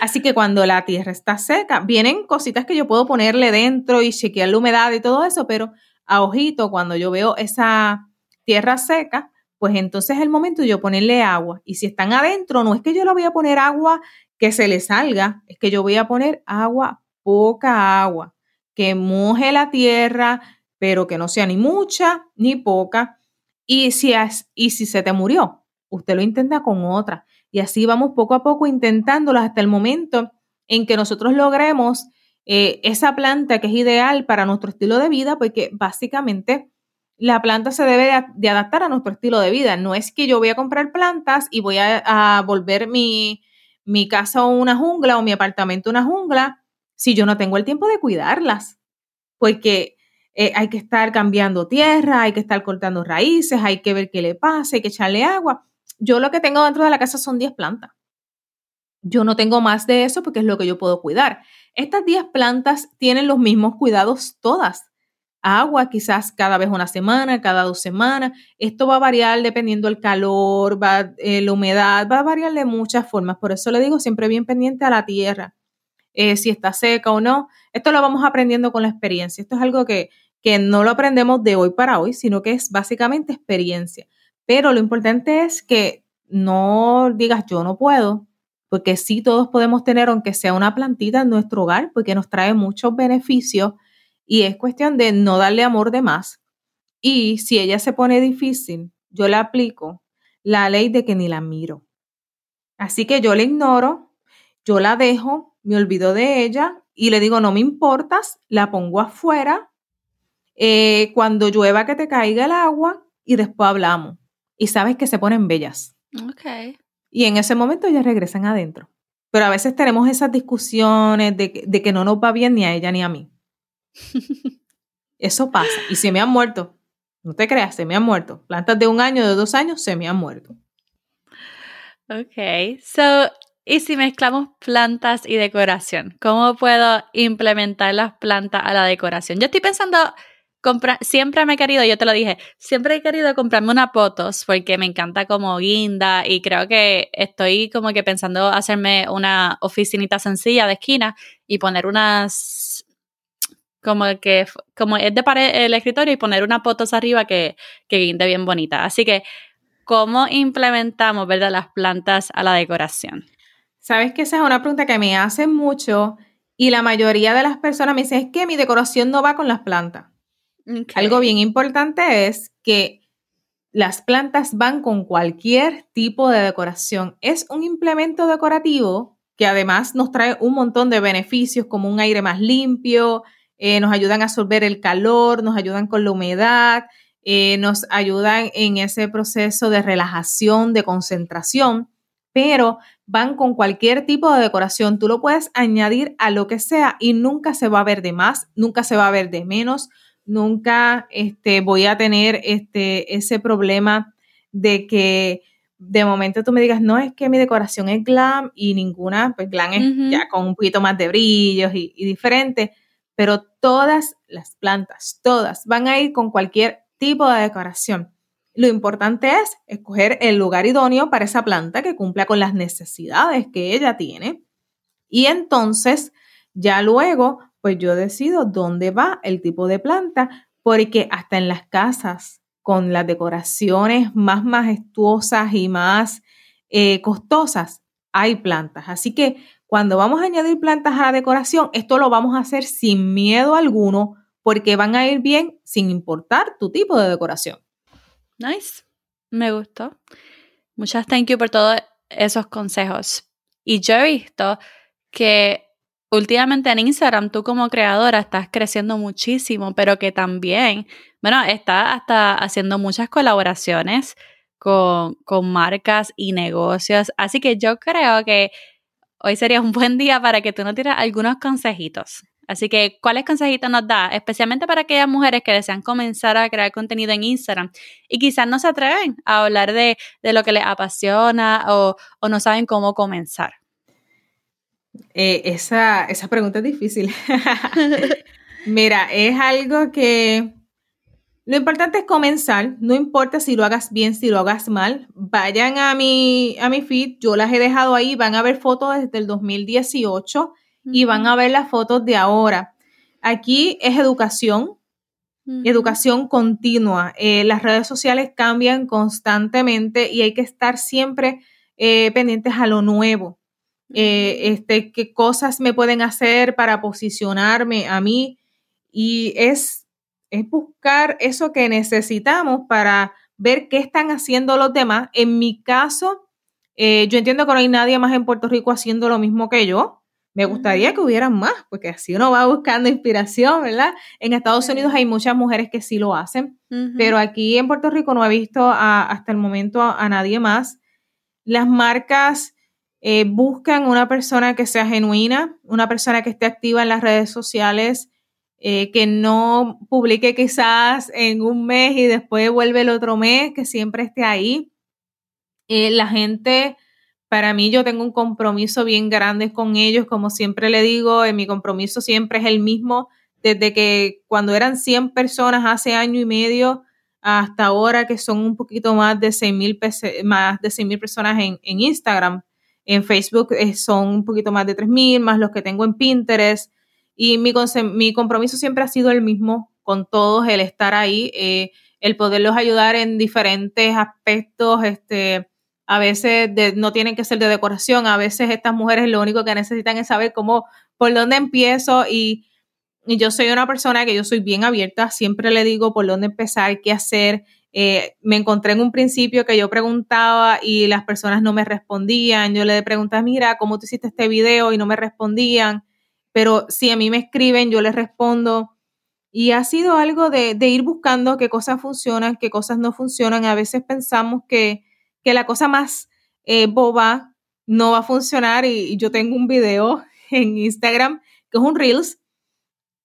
Así que cuando la tierra está seca, vienen cositas que yo puedo ponerle dentro y chequear la humedad y todo eso, pero a ojito, cuando yo veo esa tierra seca, pues entonces es el momento de yo ponerle agua. Y si están adentro, no es que yo le voy a poner agua que se le salga, es que yo voy a poner agua, poca agua, que moje la tierra, pero que no sea ni mucha ni poca. Y si, y si se te murió, usted lo intenta con otra. Y así vamos poco a poco intentándolo hasta el momento en que nosotros logremos eh, esa planta que es ideal para nuestro estilo de vida, porque básicamente la planta se debe de, adaptar a nuestro estilo de vida. No es que yo voy a comprar plantas y voy a, volver mi, mi casa una jungla o mi apartamento una jungla si yo no tengo el tiempo de cuidarlas. Porque eh, hay que estar cambiando tierra, hay que estar cortando raíces, hay que ver qué le pasa, hay que echarle agua yo lo que tengo dentro de la casa son 10 plantas. Yo no tengo más de eso porque es lo que yo puedo cuidar. Estas 10 plantas tienen los mismos cuidados todas. Agua quizás cada vez una semana, cada dos semanas. Esto va a variar dependiendo del calor, va, eh, la humedad, va a variar de muchas formas. Por eso le digo siempre bien pendiente a la tierra. eh, si está seca o no. Esto lo vamos aprendiendo con la experiencia. Esto es algo que, que no lo aprendemos de hoy para hoy, sino que es básicamente experiencia. Pero lo importante es que no digas yo no puedo, porque sí todos podemos tener, aunque sea una plantita en nuestro hogar, porque nos trae muchos beneficios y es cuestión de no darle amor de más. Y si ella se pone difícil, yo le aplico la ley de que ni la miro. Así que yo le ignoro, yo la dejo, me olvido de ella y le digo, no me importas, la pongo afuera, eh, cuando llueva que te caiga el agua y después hablamos. Y sabes que se ponen bellas. Ok. Y en ese momento ellas regresan adentro. Pero a veces tenemos esas discusiones de, de que no nos va bien ni a ella ni a mí. [LAUGHS] Eso pasa. Y se me han muerto. No te creas, se me han muerto. Plantas de un año, de dos años, se me han muerto. Ok, so, y si mezclamos plantas y decoración, ¿cómo puedo implementar las plantas a la decoración? Yo estoy pensando, siempre me he querido, yo te lo dije, siempre he querido comprarme una potos porque me encanta como guinda y creo que estoy como que pensando hacerme una oficinita sencilla de esquina y poner unas como que como es de pared el escritorio y poner una potos arriba que, que guinde bien bonita. Así que, ¿cómo implementamos, verdad, las plantas a la decoración? Sabes que esa es una pregunta que me hacen mucho y la mayoría de las personas me dicen es que mi decoración no va con las plantas. Algo bien importante es que las plantas van con cualquier tipo de decoración. Es un implemento decorativo que además nos trae un montón de beneficios como un aire más limpio, eh, nos ayudan a absorber el calor, nos ayudan con la humedad, eh, nos ayudan en ese proceso de relajación, de concentración, pero van con cualquier tipo de decoración. Tú lo puedes añadir a lo que sea y nunca se va a ver de más, nunca se va a ver de menos, nunca este, voy a tener este, ese problema de que de momento tú me digas, no, es que mi decoración es glam y ninguna, pues glam es ya con un poquito más de brillos y, y diferente pero todas las plantas, todas, van a ir con cualquier tipo de decoración. Lo importante es escoger el lugar idóneo para esa planta que cumpla con las necesidades que ella tiene. Y entonces, ya luego, pues yo decido dónde va el tipo de planta, porque hasta en las casas con las decoraciones más majestuosas y más eh, costosas, hay plantas. Así que cuando vamos a añadir plantas a la decoración, esto lo vamos a hacer sin miedo alguno porque van a ir bien sin importar tu tipo de decoración. Nice. Me gustó. Muchas thank you por todos esos consejos. Y yo he visto que últimamente en Instagram tú como creadora estás creciendo muchísimo, pero que también, bueno, estás hasta haciendo muchas colaboraciones con, con marcas y negocios. Así que yo creo que hoy sería un buen día para que tú nos tires algunos consejitos. Así que, ¿cuáles consejitos nos da? Especialmente para aquellas mujeres que desean comenzar a crear contenido en Instagram y quizás no se atreven a hablar de, lo que les apasiona o, no saben cómo comenzar. Eh, esa, esa pregunta es difícil. [LAUGHS] Mira, es algo que lo importante es comenzar, no importa si lo hagas bien, si lo hagas mal. Vayan a mi, a mi feed, yo las he dejado ahí, van a ver fotos desde el 2018 y van a ver las fotos de ahora. Aquí es educación, educación continua. Eh, las redes sociales cambian constantemente y hay que estar siempre eh, pendientes a lo nuevo. Eh, este, qué cosas me pueden hacer para posicionarme a mí y es es buscar eso que necesitamos para ver qué están haciendo los demás. En mi caso, eh, yo entiendo que no hay nadie más en Puerto Rico haciendo lo mismo que yo. Me gustaría que hubieran más, porque así uno va [LAUGHS] buscando inspiración, ¿verdad? En Estados Unidos hay muchas mujeres que sí lo hacen, pero aquí en Puerto Rico no he visto hasta el momento a, nadie más. Las marcas eh, buscan una persona que sea genuina, una persona que esté activa en las redes sociales, eh, que no publique quizás en un mes y después vuelve el otro mes, que siempre esté ahí. Eh, la gente, para mí yo tengo un compromiso bien grande con ellos, como siempre le digo, mi compromiso siempre es el mismo, desde que cuando eran 100 personas hace año y medio hasta ahora que son un poquito más de 6 mil más de personas en Instagram. En Facebook eh, son un poquito más de 3.000, más los que tengo en Pinterest. Y mi, mi compromiso siempre ha sido el mismo con todos, el estar ahí, eh, el poderlos ayudar en diferentes aspectos, este, a veces no tienen que ser de decoración, a veces estas mujeres lo único que necesitan es saber cómo, por dónde empiezo y, y yo soy una persona que yo soy bien abierta, siempre le digo por dónde empezar, qué hacer, eh, me encontré en un principio que yo preguntaba y las personas no me respondían. Yo le preguntaba, mira, ¿cómo tú hiciste este video? Y no me respondían. Pero si a mí me escriben, yo les respondo. Y ha sido algo de, ir buscando qué cosas funcionan, qué cosas no funcionan. A veces pensamos que, la cosa más eh, boba no va a funcionar. y yo tengo un video [LAUGHS] en Instagram que es un Reels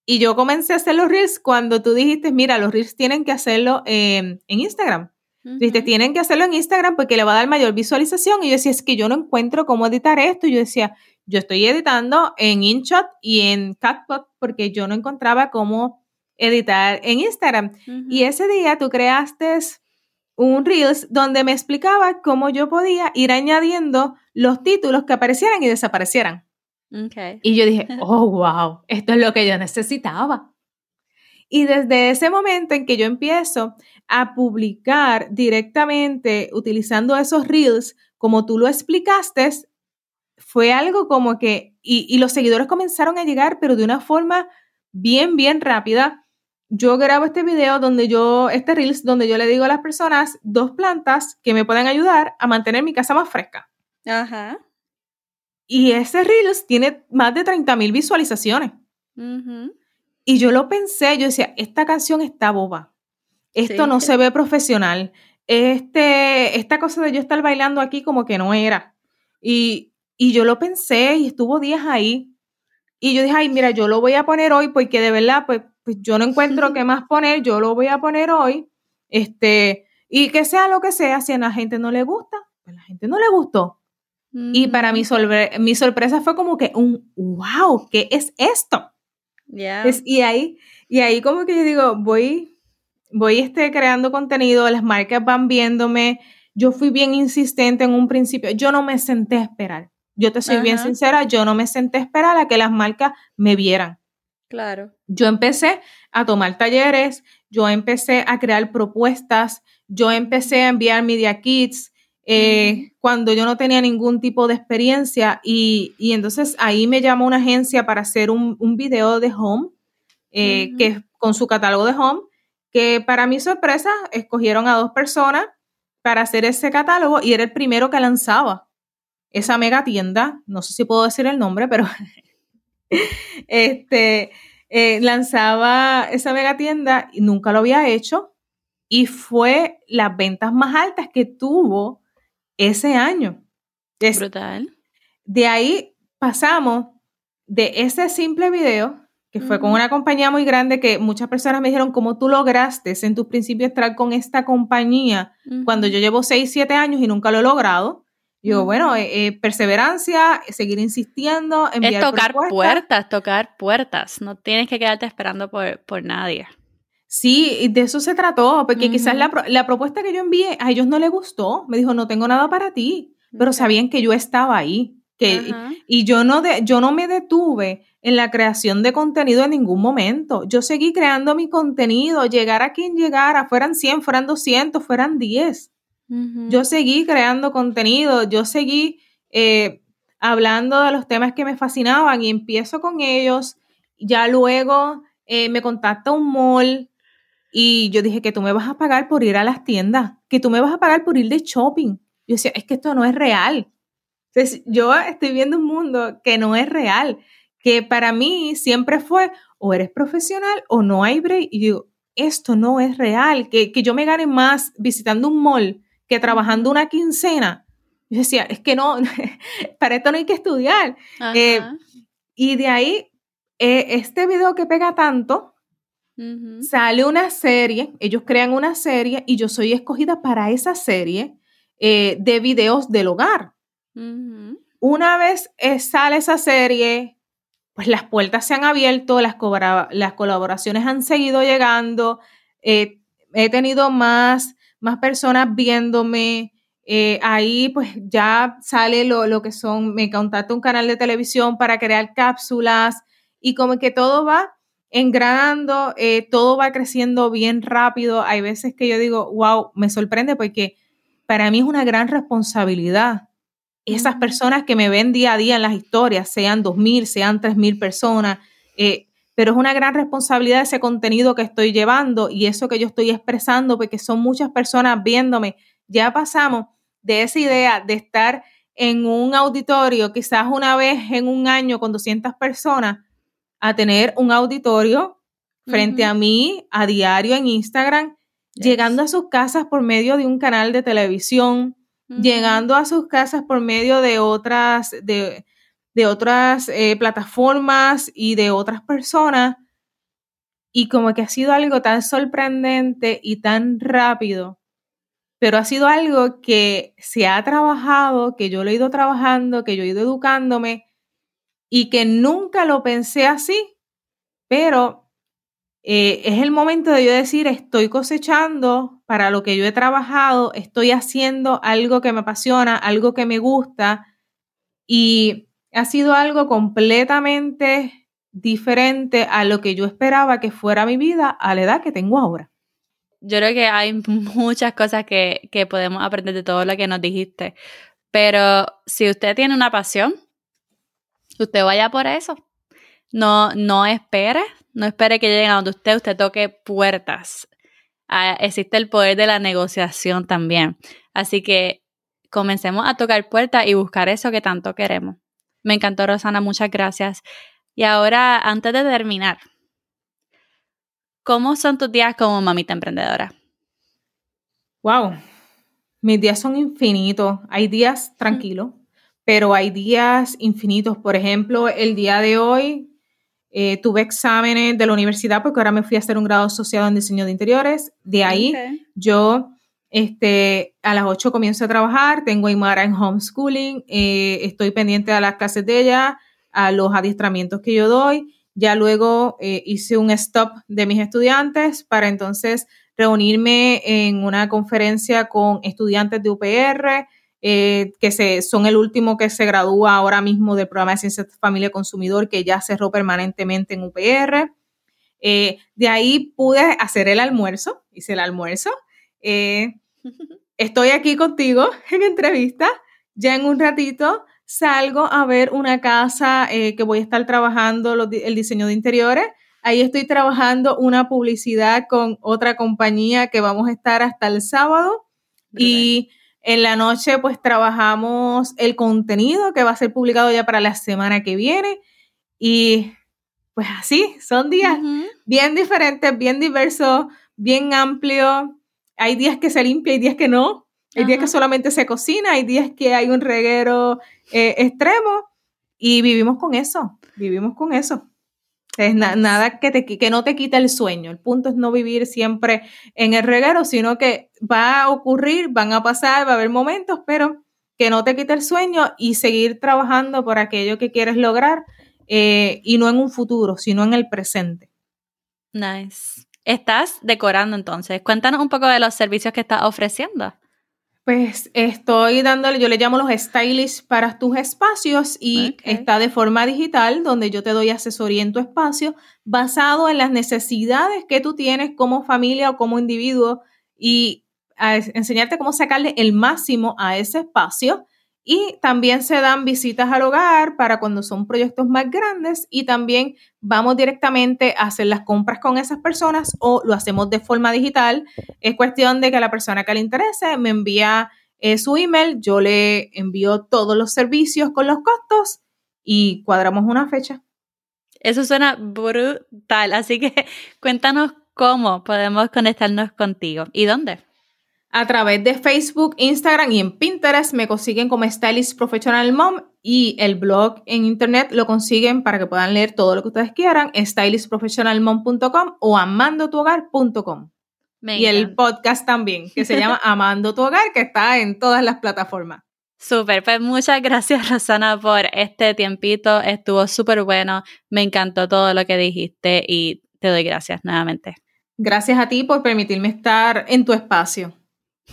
y yo comencé a hacer los reels cuando tú dijiste, mira, los reels tienen que hacerlo en Instagram. Dijiste, tienen que hacerlo en Instagram porque le va a dar mayor visualización. Y yo decía, es que yo no encuentro cómo editar esto. Y yo decía, yo estoy editando en InShot y en CapCut porque yo no encontraba cómo editar en Instagram. Y ese día tú creaste un Reels donde me explicaba cómo yo podía ir añadiendo los títulos que aparecieran y desaparecieran. Y yo dije, [LAUGHS] oh, wow, esto es lo que yo necesitaba. Y desde ese momento en que yo empiezo a publicar directamente utilizando esos reels, como tú lo explicaste, fue algo como que, y, y, los seguidores comenzaron a llegar, pero de una forma bien, bien rápida. Yo grabo este video donde yo, este reels, donde yo le digo a las personas dos plantas que me pueden ayudar a mantener mi casa más fresca. Ajá. Y ese Reels tiene más de 30 mil visualizaciones. Y yo lo pensé, yo decía, esta canción está boba. Esto no se ve profesional. Este, esta cosa de yo estar bailando aquí como que no era. Y, y yo lo pensé y estuvo días ahí. Y yo dije, ay, mira, yo lo voy a poner hoy porque de verdad, pues, pues yo no encuentro [LAUGHS] qué más poner, yo lo voy a poner hoy. Este, y que sea lo que sea, si a la gente no le gusta, pues a la gente no le gustó. Y para mi, mm. mi sorpresa fue como que un, wow, ¿qué es esto? y, ahí, y ahí como que yo digo, voy, voy este, creando contenido, las marcas van viéndome, yo fui bien insistente en un principio, yo no me senté a esperar. Yo te soy bien sincera, yo no me senté a esperar a que las marcas me vieran. Claro. Yo empecé a tomar talleres, yo empecé a crear propuestas, yo empecé a enviar media kits, eh, cuando yo no tenía ningún tipo de experiencia y, entonces ahí me llamó una agencia para hacer un, video de home, eh, que con su catálogo de home, que para mi sorpresa escogieron a dos personas para hacer ese catálogo y era el primero que lanzaba esa mega tienda, no sé si puedo decir el nombre, pero [LAUGHS] este, eh, lanzaba esa mega tienda y nunca lo había hecho. Y fue las ventas más altas que tuvo ese año. Brutal. De ahí pasamos de ese simple video, que fue con una compañía muy grande que muchas personas me dijeron, ¿cómo tú lograste en tus principios estar con esta compañía cuando yo llevo 6, 7 años y nunca lo he logrado? Digo, bueno, eh, eh, perseverancia, seguir insistiendo, enviar Es tocar puertas, tocar puertas. No tienes que quedarte esperando por, por nadie. Sí, de eso se trató, porque quizás la, la, propuesta que yo envié a ellos no les gustó. Me dijo, no tengo nada para ti, pero sabían que yo estaba ahí. Que, y yo no, de, yo no me detuve en la creación de contenido en ningún momento. Yo seguí creando mi contenido, llegar a quien llegara, fueran 100, fueran 200, fueran 10. Yo seguí creando contenido, yo seguí eh, hablando de los temas que me fascinaban y empiezo con ellos. Ya luego eh, me contacta un mall y yo dije que tú me vas a pagar por ir a las tiendas, que tú me vas a pagar por ir de shopping. Yo decía, es que esto no es real. Entonces, yo estoy viendo un mundo que no es real, que para mí siempre fue o eres profesional o no hay break. Y digo, esto no es real, que, yo me gane más visitando un mall que trabajando una quincena. Yo decía, es que no, [LAUGHS] para esto no hay que estudiar. Eh, y de ahí, eh, este video que pega tanto, Sale una serie, ellos crean una serie y yo soy escogida para esa serie eh, de videos del hogar. Una vez eh, sale esa serie, pues las puertas se han abierto, las, las colaboraciones han seguido llegando, eh, he tenido más, más personas viéndome, Eh, ahí pues ya sale lo, lo, que son, me contacta un canal de televisión para crear cápsulas y como que todo va engranando, eh, todo va creciendo bien rápido. Hay veces que yo digo, wow, me sorprende porque para mí es una gran responsabilidad. Esas personas que me ven día a día en las historias, sean 2.000, sean 3.000 personas, eh, pero es una gran responsabilidad ese contenido que estoy llevando y eso que yo estoy expresando, porque son muchas personas viéndome. Ya pasamos de esa idea de estar en un auditorio quizás una vez en un año con 200 personas a tener un auditorio frente a mí a diario en Instagram, llegando a sus casas por medio de un canal de televisión, llegando a sus casas por medio de otras, de, de otras eh, plataformas y de otras personas. Y como que ha sido algo tan sorprendente y tan rápido, pero ha sido algo que se ha trabajado, que yo lo he ido trabajando, que yo he ido educándome y que nunca lo pensé así, pero eh, es el momento de yo decir, estoy cosechando para lo que yo he trabajado, estoy haciendo algo que me apasiona, algo que me gusta y ha sido algo completamente diferente a lo que yo esperaba que fuera mi vida a la edad que tengo ahora. Yo creo que hay muchas cosas que, que podemos aprender de todo lo que nos dijiste, pero si usted tiene una pasión, usted vaya por eso. No, no espere, no espere que lleguen a donde usted, usted toque puertas. Ah, existe el poder de la negociación también. Así que comencemos a tocar puertas y buscar eso que tanto queremos. Me encantó, Rosana, muchas gracias. Y ahora, antes de terminar, ¿cómo son tus días como mamita emprendedora? Wow, mis días son infinitos. Hay días tranquilos, pero hay días infinitos. Por ejemplo, el día de hoy eh, tuve exámenes de la universidad porque ahora me fui a hacer un grado asociado en diseño de interiores. De ahí yo este, a las 8 comienzo a trabajar, tengo a Imara en homeschooling, eh, estoy pendiente a las clases de ella, a los adiestramientos que yo doy. Ya luego eh, hice un stop de mis estudiantes para entonces reunirme en una conferencia con estudiantes de UPR, eh, que se, son el último que se gradúa ahora mismo del programa de Ciencias de Familia Consumidor, que ya cerró permanentemente en UPR. de ahí pude hacer el almuerzo, hice el almuerzo, eh, [LAUGHS] estoy aquí contigo en entrevista. Ya en un ratito salgo a ver una casa eh, que voy a estar trabajando el diseño de interiores. Ahí estoy trabajando una publicidad con otra compañía que vamos a estar hasta el sábado. Y en la noche pues trabajamos el contenido que va a ser publicado ya para la semana que viene. Y pues así, son días bien diferentes, bien diversos, bien amplios. Hay días que se limpia, hay días que no. Hay días que solamente se cocina, hay días que hay un reguero eh, extremo y vivimos con eso, vivimos con eso. Nada que, te, que no te quita el sueño. El punto es no vivir siempre en el reguero, sino que va a ocurrir, van a pasar, va a haber momentos, pero que no te quite el sueño y seguir trabajando por aquello que quieres lograr eh, y no en un futuro, sino en el presente. Nice estás decorando entonces. Cuéntanos un poco de los servicios que estás ofreciendo. Pues estoy dándole, yo le llamo los stylists para tus espacios y está de forma digital donde yo te doy asesoría en tu espacio basado en las necesidades que tú tienes como familia o como individuo y enseñarte cómo sacarle el máximo a ese espacio y también se dan visitas al hogar para cuando son proyectos más grandes y también vamos directamente a hacer las compras con esas personas o lo hacemos de forma digital. Es cuestión de que la persona que le interese me envía eh, su email, yo le envío todos los servicios con los costos y cuadramos una fecha. Eso suena brutal, así que [LAUGHS] cuéntanos cómo podemos conectarnos contigo y dónde. A través de Facebook, Instagram y en Pinterest me consiguen como Stylist Professional Mom y el blog en internet lo consiguen para que puedan leer todo lo que ustedes quieran, stylistprofessionalmom.com o amandotuhogar.com. Y el podcast también, que se llama [LAUGHS] Amando tu Hogar, que está en todas las plataformas. Súper, pues muchas gracias Rosana por este tiempito, estuvo súper bueno, me encantó todo lo que dijiste y te doy gracias nuevamente. Gracias a ti por permitirme estar en tu espacio.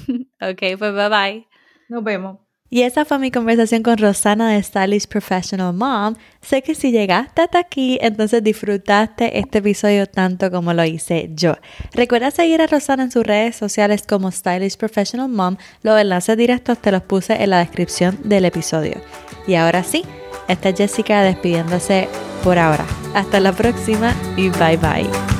[LAUGHS] ok, pues bye bye. Nos vemos. Y esa fue mi conversación con Rosana de Stylish Professional Mom. Sé que si llegaste hasta aquí, entonces disfrutaste este episodio tanto como lo hice yo. Recuerda seguir a Rosana en sus redes sociales como Stylish Professional Mom. Los enlaces directos te los puse en la descripción del episodio. Y ahora sí, esta es Jessica despidiéndose por ahora. Hasta la próxima y bye bye.